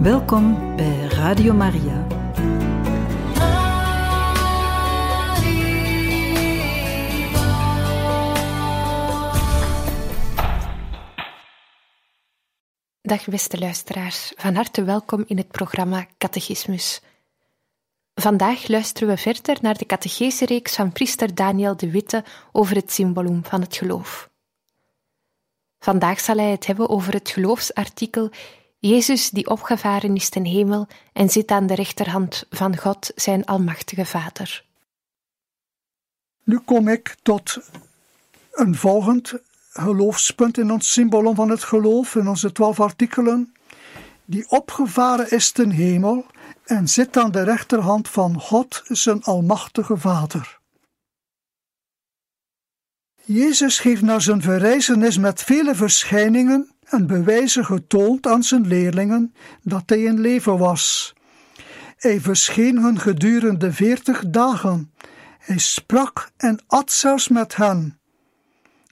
Welkom bij Radio Maria. Dag beste luisteraars, van harte welkom in het programma Catechismus. Vandaag luisteren we verder naar de catechese-reeks van priester Daniel de Witte over het symbolum van het geloof. Vandaag zal hij het hebben over het geloofsartikel Jezus die opgevaren is ten hemel en zit aan de rechterhand van God, zijn almachtige Vader. Nu kom ik tot een volgend geloofspunt in ons symbolum van het geloof, in onze twaalf artikelen, die opgevaren is ten hemel en zit aan de rechterhand van God, zijn almachtige Vader. Jezus heeft na zijn verrijzenis met vele verschijningen en bewijzen getoond aan zijn leerlingen dat hij in leven was. Hij verscheen hun gedurende veertig dagen. Hij sprak en at zelfs met hen.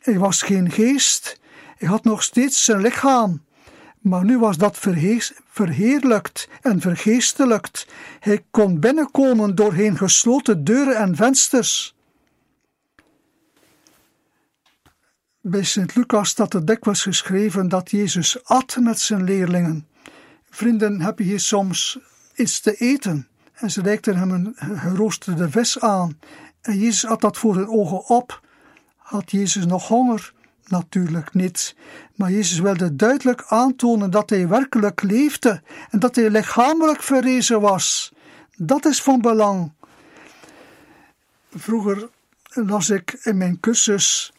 Hij was geen geest, hij had nog steeds zijn lichaam, maar nu was dat verheerlijkt en vergeestelijkt. Hij kon binnenkomen doorheen gesloten deuren en vensters. Bij Sint Lucas staat er dikwijls geschreven dat Jezus at met zijn leerlingen. Vrienden, heb je hier soms iets te eten? En ze reikten hem een geroosterde vis aan. En Jezus at dat voor hun ogen op. Had Jezus nog honger? Natuurlijk niet. Maar Jezus wilde duidelijk aantonen dat hij werkelijk leefde en dat hij lichamelijk verrezen was. Dat is van belang. Vroeger las ik in mijn cursus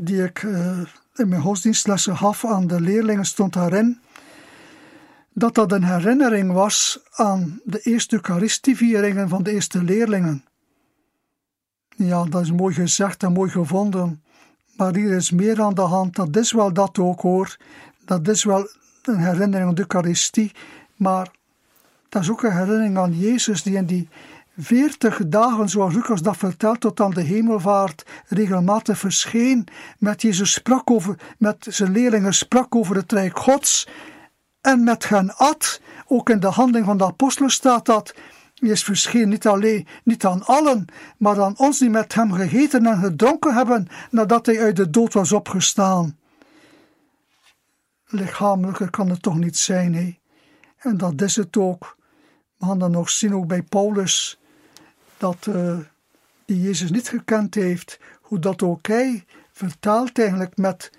die ik uh, in mijn godsdienstlessen gaf aan de leerlingen stond daarin dat dat een herinnering was aan de eerste Eucharistievieringen van de eerste leerlingen. Ja, dat is mooi gezegd en mooi gevonden, maar hier is meer aan de hand. Dat is wel dat ook hoor. Dat is wel een herinnering aan de Eucharistie, maar dat is ook een herinnering aan Jezus die in die veertig dagen, zoals Lucas dat vertelt, tot aan de hemelvaart regelmatig verscheen. Met Jezus sprak over, met zijn leerlingen sprak over het Rijk Gods. En met hen at, ook in de handeling van de apostelen staat dat. Jezus verscheen niet alleen, niet aan allen, maar aan ons die met hem gegeten en gedronken hebben, nadat hij uit de dood was opgestaan. Lichamelijker kan het toch niet zijn, hè? En dat is het ook. We gaan dan nog zien, ook bij Paulus, dat uh, die Jezus niet gekend heeft, hoe dat ook hij vertaalt eigenlijk met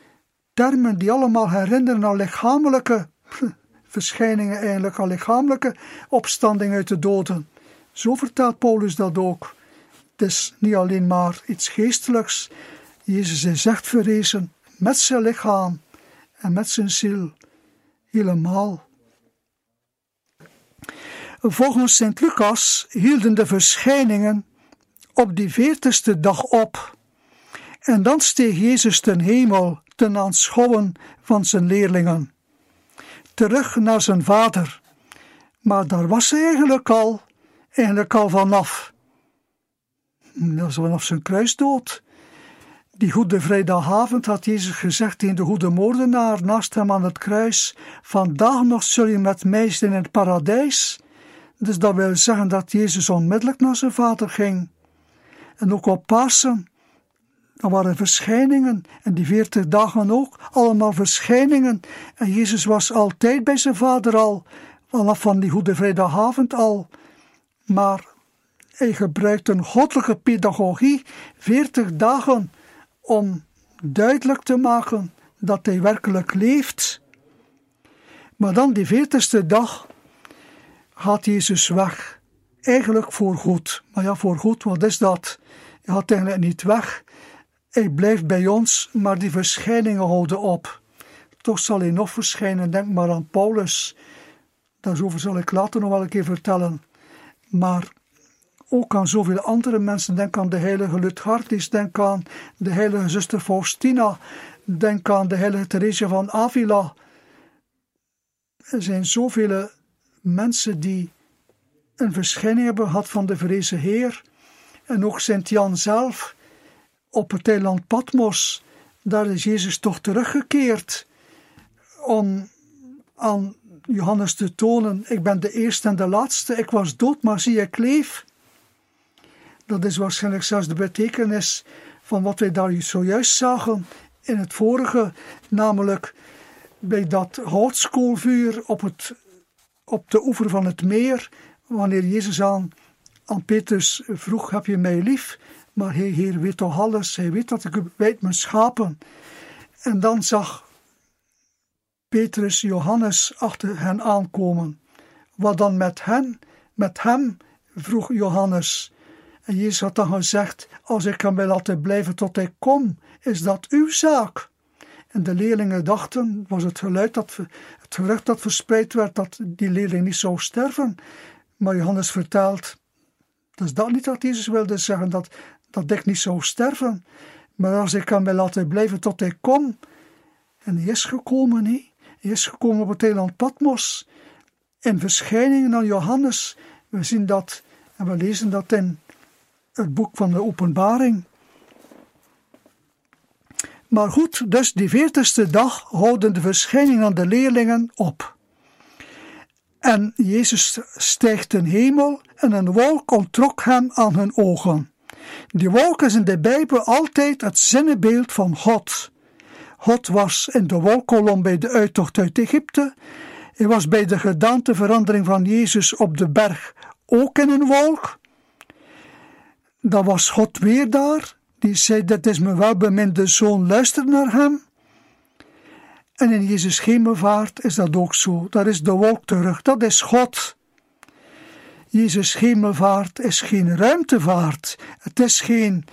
termen die allemaal herinneren aan lichamelijke verschijningen, eigenlijk aan lichamelijke opstanding uit de doden. Zo vertaalt Paulus dat ook. Het is niet alleen maar iets geestelijks. Jezus is echt verrezen met zijn lichaam en met zijn ziel. Helemaal. Volgens Sint Lucas hielden de verschijningen op die veertigste dag op. En dan steeg Jezus ten hemel ten aanschouwen van zijn leerlingen. Terug naar zijn vader. Maar daar was hij eigenlijk al, eigenlijk al vanaf. Dat was vanaf zijn kruisdood. Die goede vrijdagavond had Jezus gezegd in de goede moordenaar naast hem aan het kruis: Vandaag nog zul je met mij zijn in het paradijs. Dus dat wil zeggen dat Jezus onmiddellijk naar zijn vader ging. En ook op Pasen, er waren verschijningen, en die veertig dagen ook, allemaal verschijningen. En Jezus was altijd bij zijn vader al, vanaf van die Goede Vrijdagavond al. Maar hij gebruikt een goddelijke pedagogie, veertig dagen, om duidelijk te maken dat hij werkelijk leeft. Maar dan die veertigste dag gaat Jezus weg. Eigenlijk voor goed. Maar ja, voor goed, wat is dat? Hij gaat eigenlijk niet weg. Hij blijft bij ons, maar die verschijningen houden op. Toch zal hij nog verschijnen, denk maar aan Paulus. Daarover zal ik later nog wel een keer vertellen. Maar ook aan zoveel andere mensen. Denk aan de heilige Lutgardis, denk aan de heilige zuster Faustina, denk aan de heilige Theresia van Avila. Er zijn zoveel mensen die een verschijning hebben gehad van de vrezen Heer. En ook Sint Jan zelf op het eiland Patmos, daar is Jezus toch teruggekeerd om aan Johannes te tonen: ik ben de eerste en de laatste, ik was dood, maar zie ik leef. Dat is waarschijnlijk zelfs de betekenis van wat wij daar zojuist zagen in het vorige, namelijk bij dat houtskoolvuur op, het, op de oever van het meer, wanneer Jezus aan, aan Petrus vroeg, heb je mij lief? Maar hij, Heer, weet toch alles, hij weet dat ik wijd mijn schapen. En dan zag Petrus Johannes achter hen aankomen. Wat dan met hen, met hem, vroeg Johannes. En Jezus had dan gezegd, als ik hem wil laten blijven tot hij kom, is dat uw zaak. En de leerlingen dachten, was het geluid dat, het gerucht dat verspreid werd, dat die leerling niet zou sterven. Maar Johannes vertelt, dat is dat niet wat Jezus wilde zeggen, dat, dat ik niet zou sterven. Maar als ik hem wil laten blijven tot hij kom. En hij is gekomen. Hij is gekomen op het eiland Patmos. In verschijningen aan Johannes. We zien dat en we lezen dat in het boek van de Openbaring. Maar goed, dus die veertigste dag houden de verschijningen aan de leerlingen op. En Jezus stijgt ten hemel en een wolk onttrok hem aan hun ogen. Die wolk is in de Bijbel altijd het zinnebeeld van God. God was in de wolkolom bij de uittocht uit Egypte. Hij was bij de gedaanteverandering van Jezus op de berg ook in een wolk. Dan was God weer daar. Die zei, dit is mijn welbeminde zoon, luister naar hem. En in Jezus hemelvaart is dat ook zo. Daar is de wolk terug, dat is God. Jezus hemelvaart is geen ruimtevaart. Het is geen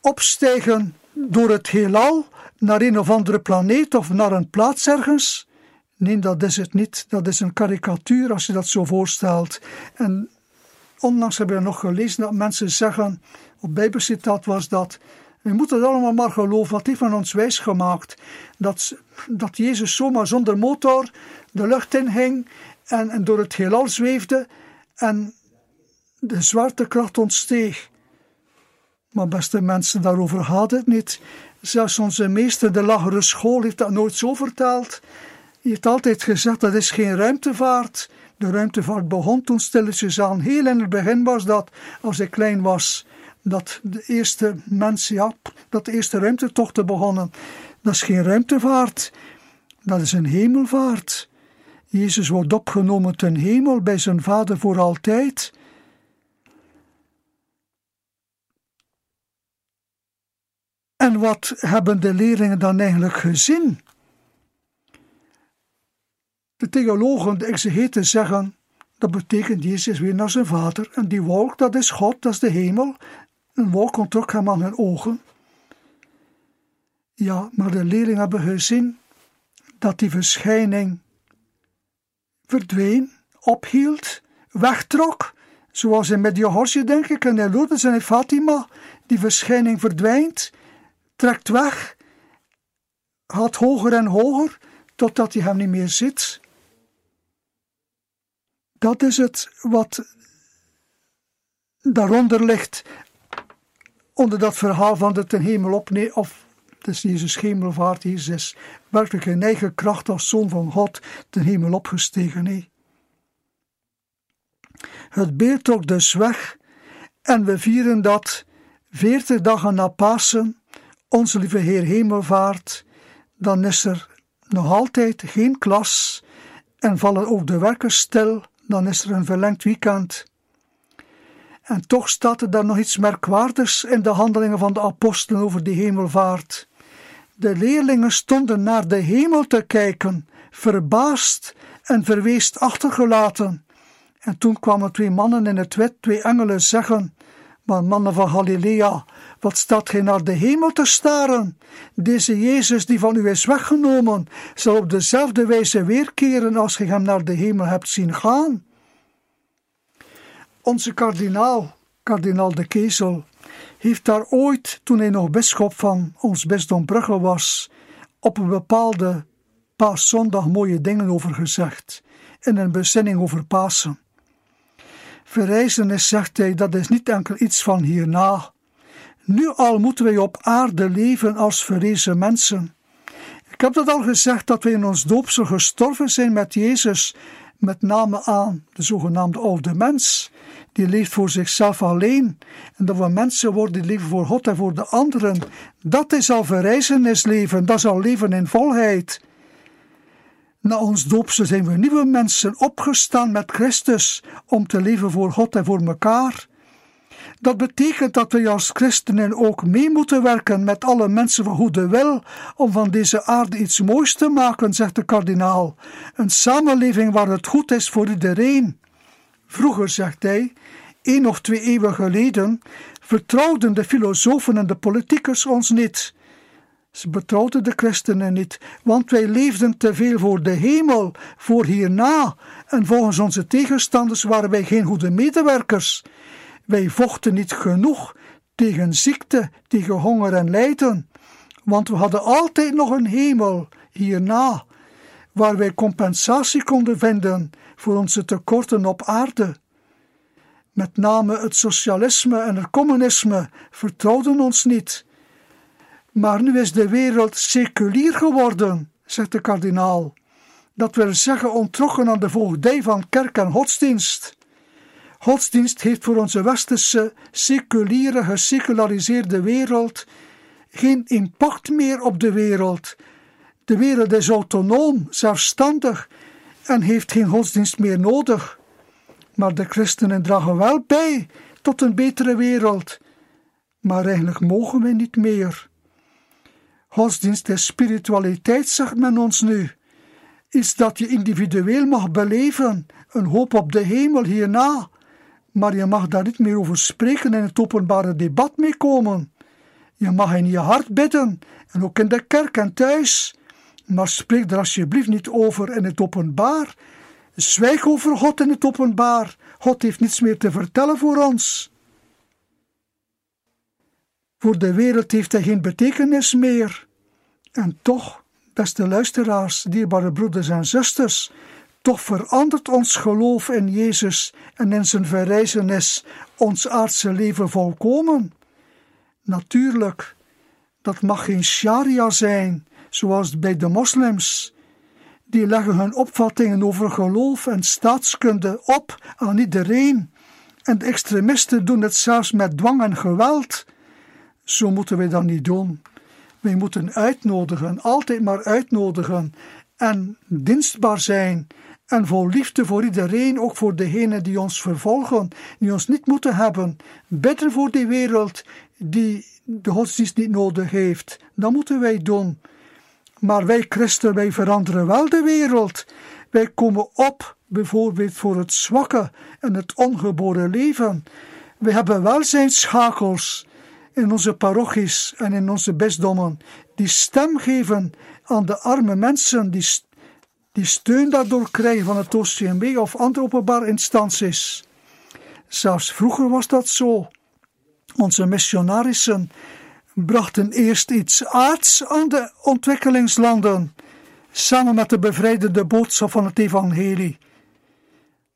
opstijgen door het heelal naar een of andere planeet of naar een plaats ergens. Nee, dat is het niet. Dat is een karikatuur als je dat zo voorstelt. En onlangs hebben we nog gelezen dat mensen zeggen, op Bijbelcitaat was dat, we moeten het allemaal maar geloven, wat hij van ons wijs gemaakt. Dat, dat Jezus zomaar zonder motor de lucht in en, en door het heelal zweefde en de zwaartekracht ontsteeg. Maar beste mensen, daarover gaat het niet. Zelfs onze meester de lagere school heeft dat nooit zo verteld. Hij heeft altijd gezegd dat is geen ruimtevaart. De ruimtevaart begon toen stilletjes aan. Heel in het begin was dat, als ik klein was, dat de eerste mensen, ja, dat de eerste ruimtetochten begonnen. Dat is geen ruimtevaart, dat is een hemelvaart. Jezus wordt opgenomen ten hemel bij zijn Vader voor altijd. En wat hebben de leerlingen dan eigenlijk gezien? De theologen, de exegeten zeggen, dat betekent Jezus weer naar zijn Vader. En die wolk, dat is God, dat is de hemel. Een wolk ontrok hem aan hun ogen. Ja, maar de leerlingen hebben gezien dat die verschijning verdween, ophield, wegtrok, zoals in Medjugorje denk ik, en in Lourdes en in Fatima, die verschijning verdwijnt, trekt weg, gaat hoger en hoger, totdat hij hem niet meer ziet. Dat is het wat daaronder ligt, onder dat verhaal van de ten hemel opneemt, of dus Jezus hemelvaart, Jezus is werkelijk in eigen kracht als zoon van God ten hemel opgestegen. Nee. Het beeld trok dus weg en we vieren dat veertig dagen na Pasen, onze lieve Heer hemelvaart, dan is er nog altijd geen klas en vallen ook de werkers stil, dan is er een verlengd weekend. En toch staat er daar nog iets merkwaardigs in de handelingen van de apostelen over die hemelvaart. De leerlingen stonden naar de hemel te kijken, verbaasd en verweest achtergelaten. En toen kwamen twee mannen in het wit, twee engelen, zeggen: Maar mannen van Galilea, wat staat gij naar de hemel te staren? Deze Jezus die van u is weggenomen, zal op dezelfde wijze weerkeren als gij hem naar de hemel hebt zien gaan. Onze kardinaal, kardinaal de Kezel, heeft daar ooit, toen hij nog bisschop van ons bisdom Brugge was, op een bepaalde paaszondag mooie dingen over gezegd, in een bezinning over Pasen. Verrijzen is, zegt hij, dat is niet enkel iets van hierna. Nu al moeten wij op aarde leven als verrezen mensen. Ik heb dat al gezegd dat we in ons doopsel gestorven zijn met Jezus, met name aan de zogenaamde oude mens. Die leeft voor zichzelf alleen. En dat we mensen worden die leven voor God en voor de anderen. Dat is al verrijzenisleven, dat is al leven in volheid. Na ons doopsel zijn we nieuwe mensen opgestaan met Christus om te leven voor God en voor elkaar. Dat betekent dat wij als christenen ook mee moeten werken met alle mensen van goede wil om van deze aarde iets moois te maken, zegt de kardinaal. Een samenleving waar het goed is voor iedereen. Vroeger, zegt hij, één of twee eeuwen geleden, vertrouwden de filosofen en de politiekers ons niet. Ze betrouwden de christenen niet, want wij leefden te veel voor de hemel, voor hierna, en volgens onze tegenstanders waren wij geen goede medewerkers. Wij vochten niet genoeg tegen ziekte, tegen honger en lijden, want we hadden altijd nog een hemel hierna, waar wij compensatie konden vinden voor onze tekorten op aarde. Met name het socialisme en het communisme vertrouwden ons niet. Maar nu is de wereld seculier geworden, zegt de kardinaal. Dat wil zeggen ontrokken aan de voogdij van kerk en godsdienst. Godsdienst heeft voor onze westerse, seculiere, geseculariseerde wereld geen impact meer op de wereld. De wereld is autonoom, zelfstandig en heeft geen godsdienst meer nodig. Maar de christenen dragen wel bij tot een betere wereld. Maar eigenlijk mogen we niet meer. Godsdienst is spiritualiteit, zegt men ons nu. Iets dat je individueel mag beleven, een hoop op de hemel hierna. Maar je mag daar niet meer over spreken in het openbare debat mee komen. Je mag in je hart bidden, en ook in de kerk en thuis. Maar spreek er alsjeblieft niet over in het openbaar. Zwijg over God in het openbaar. God heeft niets meer te vertellen voor ons. Voor de wereld heeft hij geen betekenis meer. En toch, beste luisteraars, dierbare broeders en zusters, toch verandert ons geloof in Jezus en in zijn verrijzenis ons aardse leven volkomen. Natuurlijk, dat mag geen sharia zijn, zoals bij de moslims. Die leggen hun opvattingen over geloof en staatskunde op aan iedereen. En de extremisten doen het zelfs met dwang en geweld. Zo moeten wij dat niet doen. Wij moeten uitnodigen, altijd maar uitnodigen en dienstbaar zijn en vol liefde voor iedereen, ook voor degenen die ons vervolgen, die ons niet moeten hebben. Bidden voor die wereld die de godsdienst niet nodig heeft. Dat moeten wij doen. Maar wij christen, wij veranderen wel de wereld. Wij komen op, bijvoorbeeld voor het zwakke en het ongeboren leven. We hebben wel in onze parochies en in onze bisdommen, die stem geven aan de arme mensen, die, die steun daardoor krijgen van het OCMW of andere openbare instanties. Zelfs vroeger was dat zo. Onze missionarissen brachten eerst iets aards aan de ontwikkelingslanden, samen met de bevrijdende boodschap van het evangelie.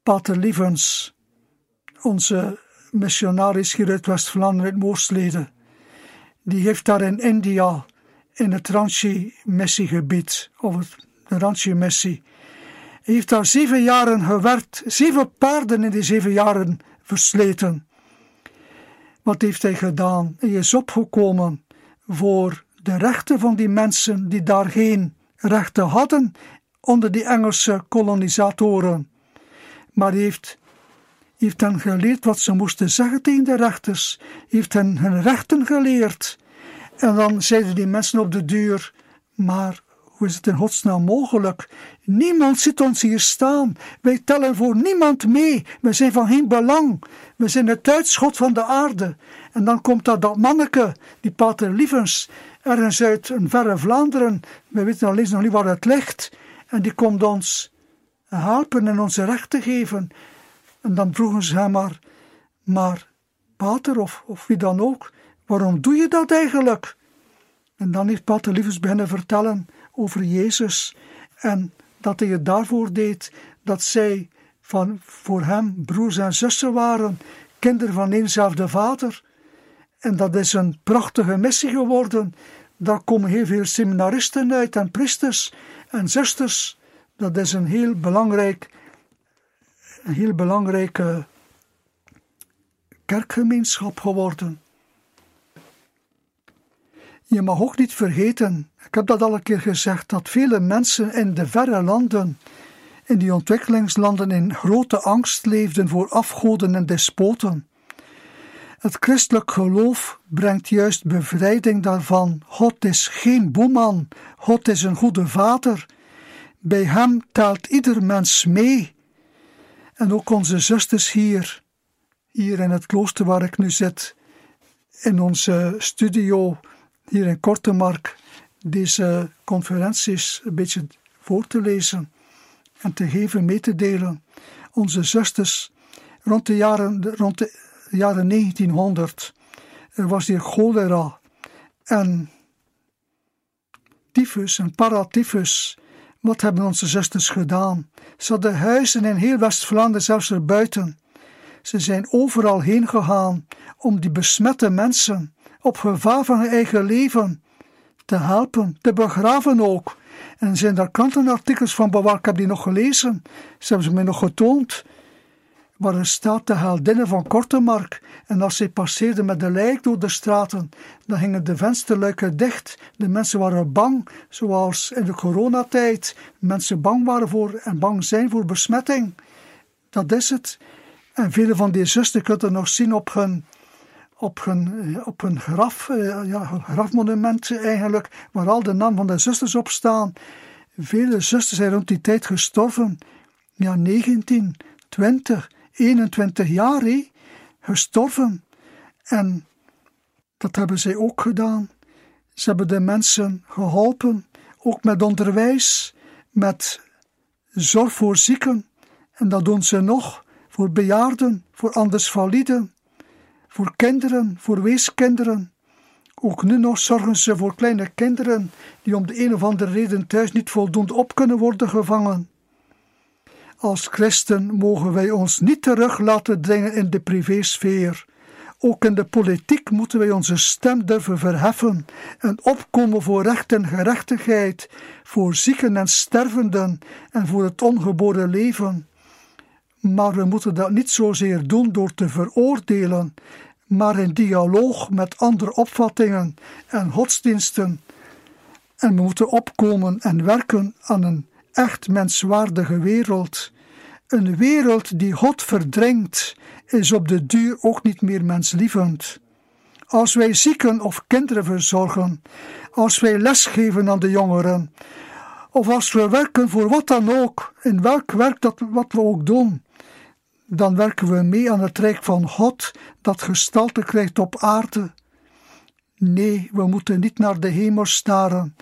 Pater Lievens, onze missionaris hier uit West-Vlaanderen, Moostleden, die heeft daar in India, in het Ranchi-missiegebied, of het Ranchi-missie, heeft daar zeven jaren gewerkt, zeven paarden in die zeven jaren versleten. Wat heeft hij gedaan? Hij is opgekomen voor de rechten van die mensen die daar geen rechten hadden onder die Engelse kolonisatoren. Maar hij heeft, heeft hen geleerd wat ze moesten zeggen tegen de rechters, heeft hen hun rechten geleerd. En dan zeiden die mensen op de deur, maar hoe is het in godsnaam mogelijk? Niemand ziet ons hier staan. Wij tellen voor niemand mee. We zijn van geen belang. We zijn het uitschot van de aarde. En dan komt dat, dat manneke, die pater Lievens, ergens uit een verre Vlaanderen. We weten alleen nog niet waar het ligt. En die komt ons helpen en onze rechten geven. En dan vroegen ze hem maar, maar pater of, of wie dan ook, waarom doe je dat eigenlijk? En dan heeft pater Lievens beginnen vertellen over Jezus en dat hij het daarvoor deed dat zij van, voor hem broers en zussen waren, kinderen van eenzelfde vader. En dat is een prachtige missie geworden, Daar komen heel veel seminaristen uit en priesters en zusters. Dat is een heel belangrijk, een heel belangrijke kerkgemeenschap geworden. Je mag ook niet vergeten, ik heb dat al een keer gezegd, dat vele mensen in de verre landen, in die ontwikkelingslanden, in grote angst leefden voor afgoden en despoten. Het christelijk geloof brengt juist bevrijding daarvan. God is geen boeman, God is een goede vader. Bij hem telt ieder mens mee. En ook onze zusters hier, hier in het klooster waar ik nu zit, in onze studio hier in Kortemark, deze conferenties een beetje voor te lezen en te geven, mee te delen. Onze zusters, rond de jaren, rond de jaren 1900, er was hier cholera en tyfus en paratyfus. Wat hebben onze zusters gedaan? Ze hadden huizen in heel West-Vlaanderen, zelfs erbuiten. Ze zijn overal heen gegaan om die besmette mensen op gevaar van hun eigen leven te helpen, te begraven ook. En zijn daar krantenartikels van bewaard, ik heb die nog gelezen. Ze hebben ze mij nog getoond. Waar er staat de heldinnen van Kortemark. En als zij passeerden met de lijk door de straten, dan gingen de vensterluiken dicht. De mensen waren bang, zoals in de coronatijd mensen bang waren voor en bang zijn voor besmetting. Dat is het. En vele van die zusters kunnen nog zien op hun, op hun, op hun graf, eh, ja, grafmonument eigenlijk, waar al de namen van de zusters op staan. Vele zusters zijn rond die tijd gestorven. Ja, 19, 20, 21 jaar, hé, gestorven. En dat hebben zij ook gedaan. Ze hebben de mensen geholpen, ook met onderwijs, met zorg voor zieken. En dat doen ze nog voor bejaarden, voor anders validen, voor kinderen, voor weeskinderen. Ook nu nog zorgen ze voor kleine kinderen die om de een of andere reden thuis niet voldoende op kunnen worden gevangen. Als christen mogen wij ons niet terug laten dringen in de privésfeer. Ook in de politiek moeten wij onze stem durven verheffen en opkomen voor recht en gerechtigheid, voor zieken en stervenden en voor het ongeboren leven. Maar we moeten dat niet zozeer doen door te veroordelen, maar in dialoog met andere opvattingen en godsdiensten. En we moeten opkomen en werken aan een echt menswaardige wereld. Een wereld die God verdringt, is op de duur ook niet meer menslievend. Als wij zieken of kinderen verzorgen, als wij lesgeven aan de jongeren, of als we werken voor wat dan ook, in welk werk dat wat we ook doen, dan werken we mee aan het rijk van God dat gestalte krijgt op aarde. Nee, we moeten niet naar de hemel staren,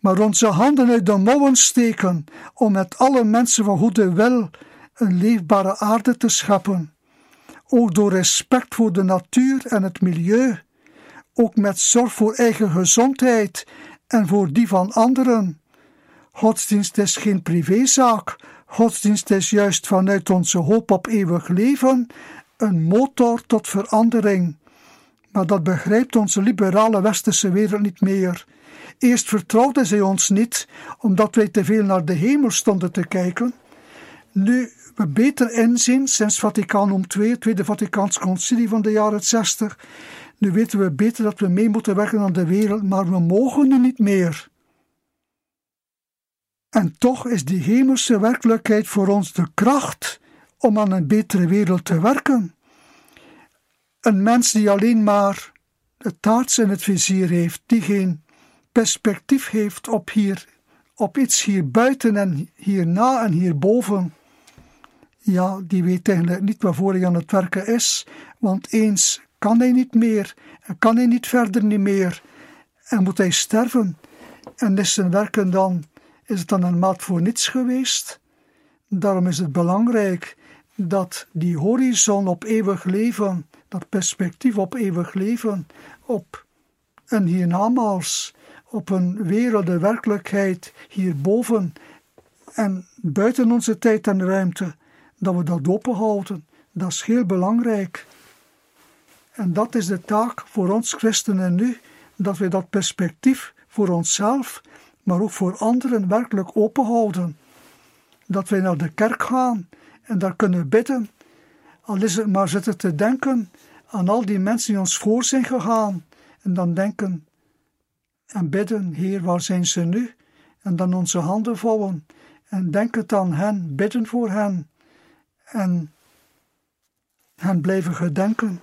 maar onze handen uit de mouwen steken om met alle mensen van goede wil een leefbare aarde te scheppen. Ook door respect voor de natuur en het milieu, ook met zorg voor eigen gezondheid en voor die van anderen. Godsdienst is geen privézaak, Godsdienst is juist vanuit onze hoop op eeuwig leven een motor tot verandering. Maar dat begrijpt onze liberale westerse wereld niet meer. Eerst vertrouwde zij ons niet, omdat wij te veel naar de hemel stonden te kijken. Nu we beter inzien, sinds Vaticanum II, het Tweede Vaticaans Concilie van de jaren 60, nu weten we beter dat we mee moeten werken aan de wereld, maar we mogen nu niet meer. En toch is die hemelse werkelijkheid voor ons de kracht om aan een betere wereld te werken. Een mens die alleen maar het taarts in het vizier heeft, die geen perspectief heeft op, hier, op iets hier buiten en hierna en hierboven, ja, die weet eigenlijk niet waarvoor hij aan het werken is, want eens kan hij niet meer kan hij niet verder niet meer en moet hij sterven en is zijn werken dan is het dan een maat voor niets geweest? Daarom is het belangrijk dat die horizon op eeuwig leven, dat perspectief op eeuwig leven, op een hiernamaals, op een wereld, de werkelijkheid hierboven en buiten onze tijd en ruimte, dat we dat openhouden. Dat is heel belangrijk. En dat is de taak voor ons christenen nu, dat we dat perspectief voor onszelf, maar ook voor anderen werkelijk openhouden. Dat wij naar de kerk gaan en daar kunnen bidden, al is het maar zitten te denken aan al die mensen die ons voor zijn gegaan, en dan denken en bidden, Heer, waar zijn ze nu? En dan onze handen vouwen en denken aan hen, bidden voor hen en hen blijven gedenken.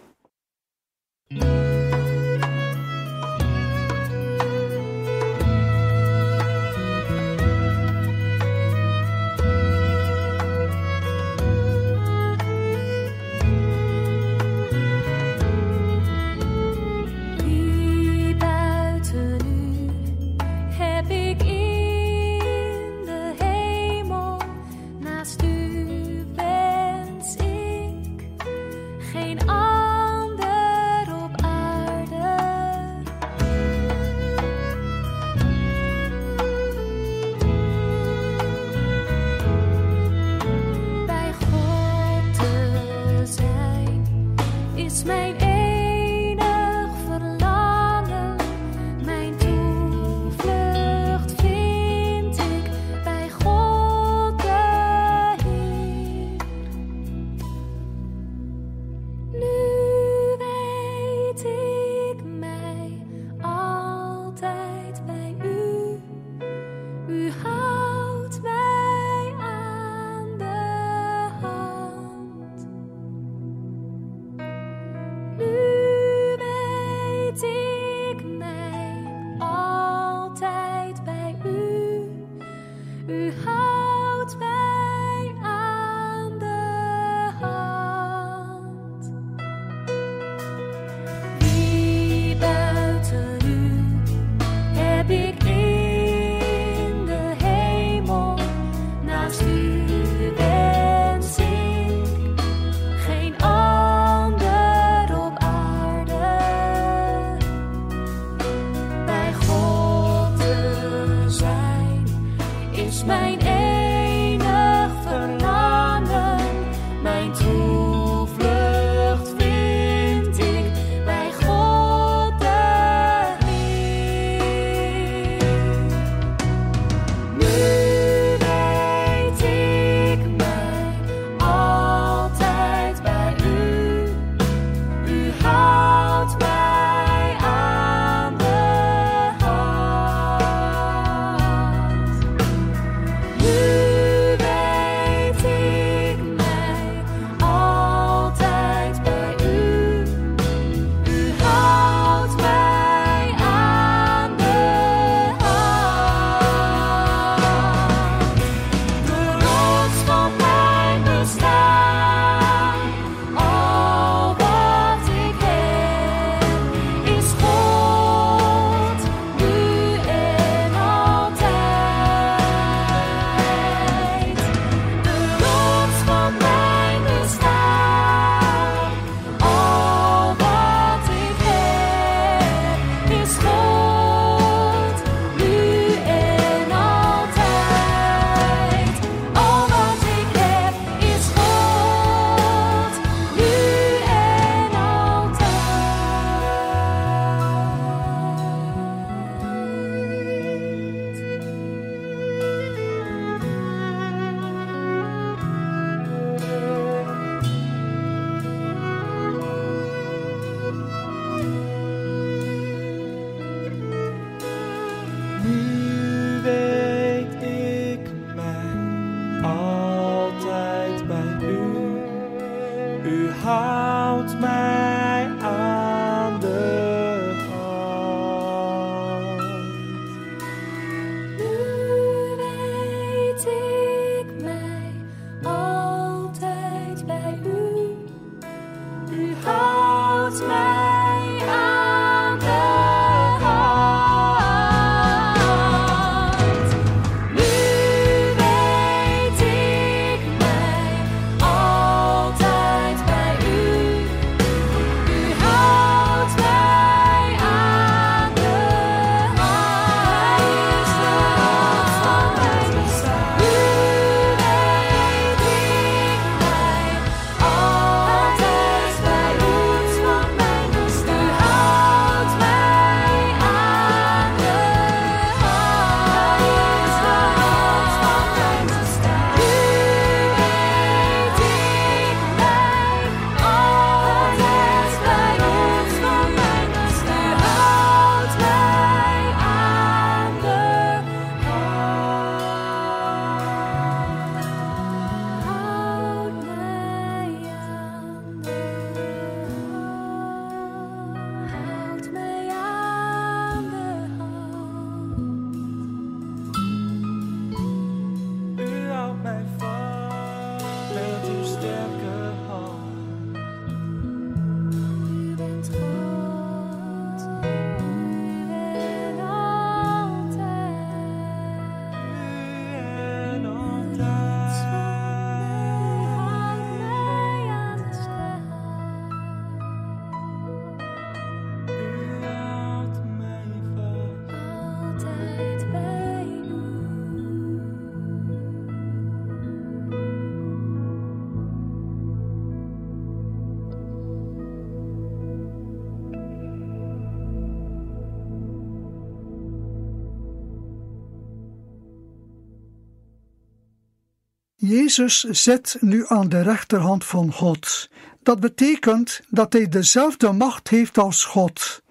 Jezus zit nu aan de rechterhand van God. Dat betekent dat hij dezelfde macht heeft als God.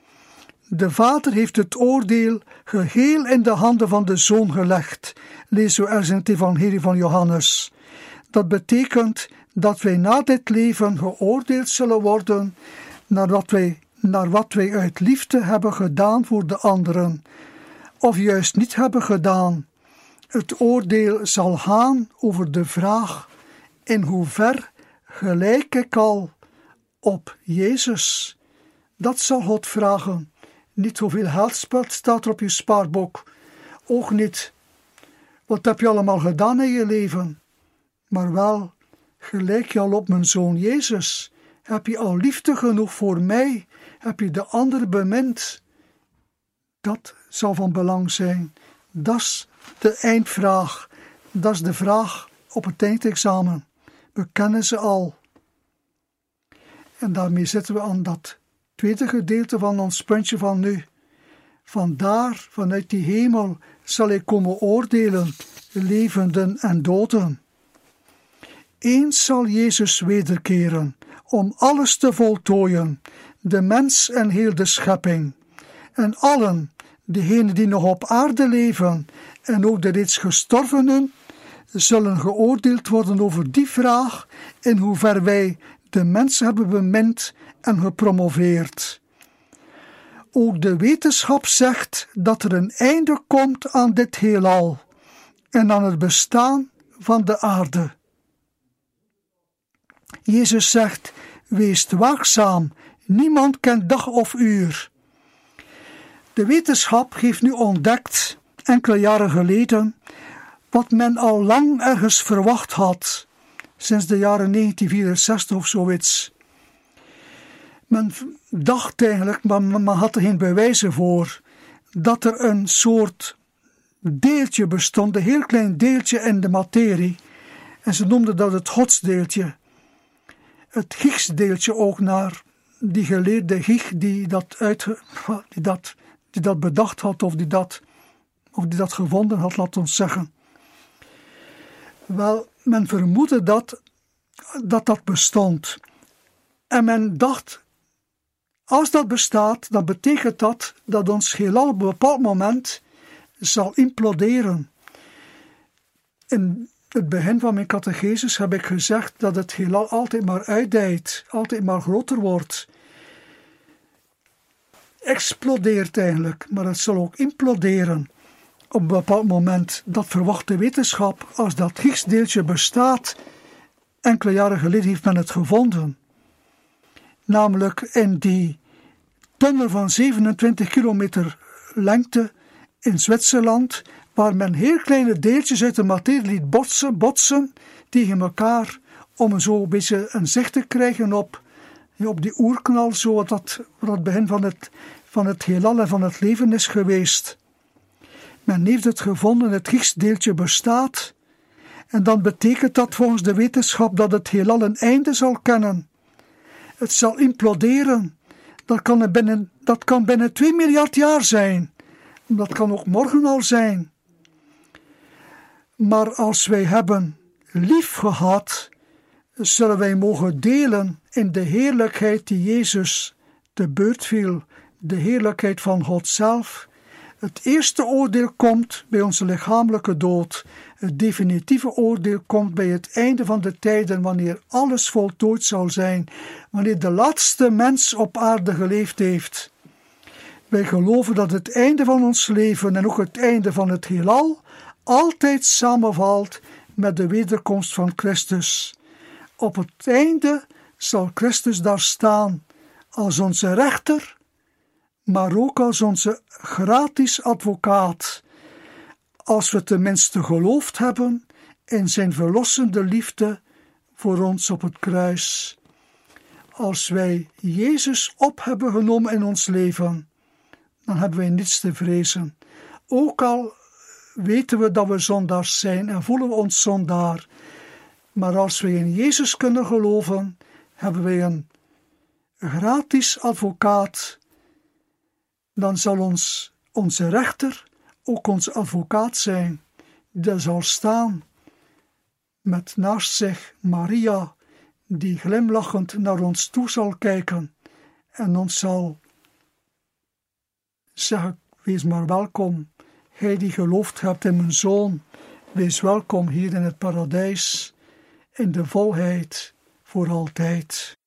De Vader heeft het oordeel geheel in de handen van de Zoon gelegd, lees zo ergens in het Evangelie van Johannes. Dat betekent dat wij na dit leven geoordeeld zullen worden naar wat wij, naar wat wij uit liefde hebben gedaan voor de anderen, of juist niet hebben gedaan. Het oordeel zal gaan over de vraag in hoever gelijk ik al op Jezus. Dat zal God vragen. Niet hoeveel geld staat er op je spaarboek. Ook niet wat heb je allemaal gedaan in je leven. Maar wel, gelijk je al op mijn zoon Jezus. Heb je al liefde genoeg voor mij? Heb je de ander bemind? Dat zal van belang zijn. Dat de eindvraag. Dat is de vraag op het eindexamen. We kennen ze al. En daarmee zitten we aan dat tweede gedeelte van ons puntje van nu. Vandaar, vanuit die hemel, zal ik komen oordelen, levenden en doden. Eens zal Jezus wederkeren, om alles te voltooien, de mens en heel de schepping. En allen, degenen die nog op aarde leven, en ook de reeds gestorvenen, zullen geoordeeld worden over die vraag in hoever wij de mens hebben bemind en gepromoveerd. Ook de wetenschap zegt dat er een einde komt aan dit heelal en aan het bestaan van de aarde. Jezus zegt: Wees waakzaam, niemand kent dag of uur. De wetenschap heeft nu ontdekt, enkele jaren geleden, wat men al lang ergens verwacht had, sinds de jaren 1964 of zoiets. Men dacht eigenlijk, maar men had er geen bewijzen voor, dat er een soort deeltje bestond, een heel klein deeltje in de materie. En ze noemden dat het godsdeeltje. Het Higgsdeeltje ook naar die geleerde Higgs die dat, uit, die, dat, die dat bedacht had of die dat, of die dat gevonden had, laat ons zeggen. Wel, men vermoedde dat dat, dat bestond. En men dacht als dat bestaat, dan betekent dat dat ons heelal op een bepaald moment zal imploderen. In het begin van mijn catechesis heb ik gezegd dat het heelal altijd maar uitdijt, altijd maar groter wordt. Explodeert eigenlijk, maar het zal ook imploderen. Op een bepaald moment, dat verwacht de wetenschap, als dat Higgsdeeltje bestaat, enkele jaren geleden heeft men het gevonden. Namelijk in die tunnel van 27 kilometer lengte in Zwitserland, waar men heel kleine deeltjes uit de materie liet botsen, botsen tegen elkaar, om zo een beetje een zicht te krijgen op, op die oerknal, zo wat dat, het begin van het, van het heelal en van het leven is geweest. Men heeft het gevonden, het Higgsdeeltje bestaat, en dan betekent dat volgens de wetenschap dat het heelal een einde zal kennen. Het zal imploderen dat kan, binnen, dat kan binnen 2 miljard jaar zijn. Dat kan ook morgen al zijn. Maar als wij hebben lief gehad, zullen wij mogen delen in de heerlijkheid die Jezus te beurt viel, de heerlijkheid van God zelf. Het eerste oordeel komt bij onze lichamelijke dood het definitieve oordeel komt bij het einde van de tijden, wanneer alles voltooid zal zijn, wanneer de laatste mens op aarde geleefd heeft. Wij geloven dat het einde van ons leven en ook het einde van het heelal altijd samenvalt met de wederkomst van Christus. Op het einde zal Christus daar staan als onze rechter, maar ook als onze gratis advocaat als we tenminste geloofd hebben in zijn verlossende liefde voor ons op het kruis. Als wij Jezus op hebben genomen in ons leven, dan hebben wij niets te vrezen. Ook al weten we dat we zondaars zijn en voelen we ons zondaar, maar als we in Jezus kunnen geloven, hebben wij een gratis advocaat, dan zal ons onze rechter ook ons advocaat zijn, daar zal staan met naast zich Maria, die glimlachend naar ons toe zal kijken en ons zal zeggen: Wees maar welkom, gij die geloofd hebt in mijn zoon, wees welkom hier in het paradijs, in de volheid voor altijd.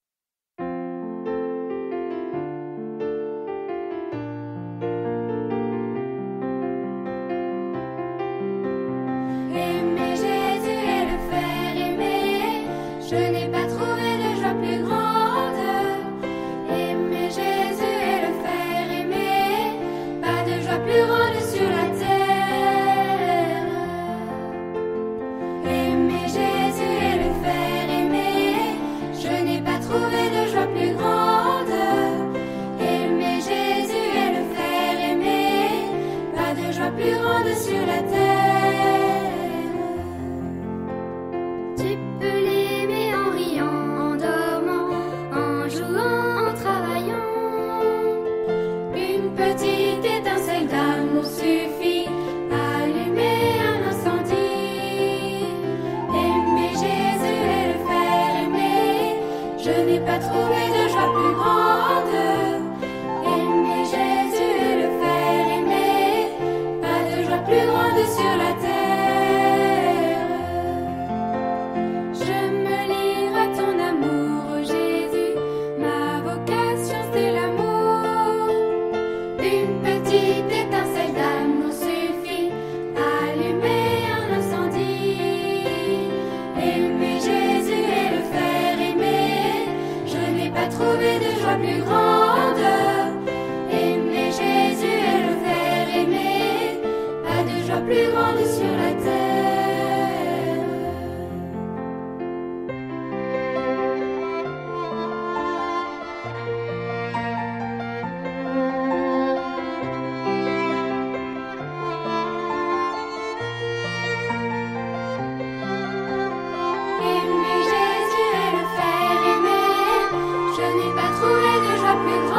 Biến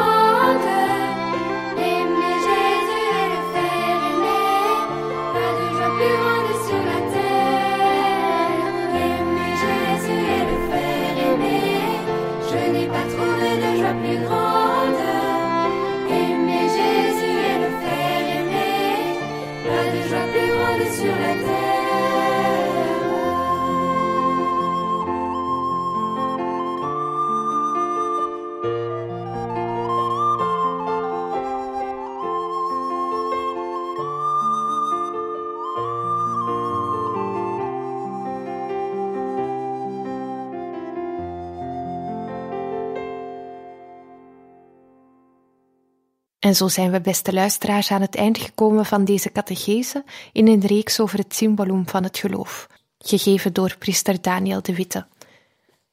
En zo zijn we, beste luisteraars, aan het eind gekomen van deze catechese in een reeks over het symbolum van het geloof, gegeven door priester Daniel de Witte.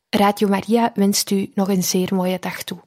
Radio Maria wenst u nog een zeer mooie dag toe.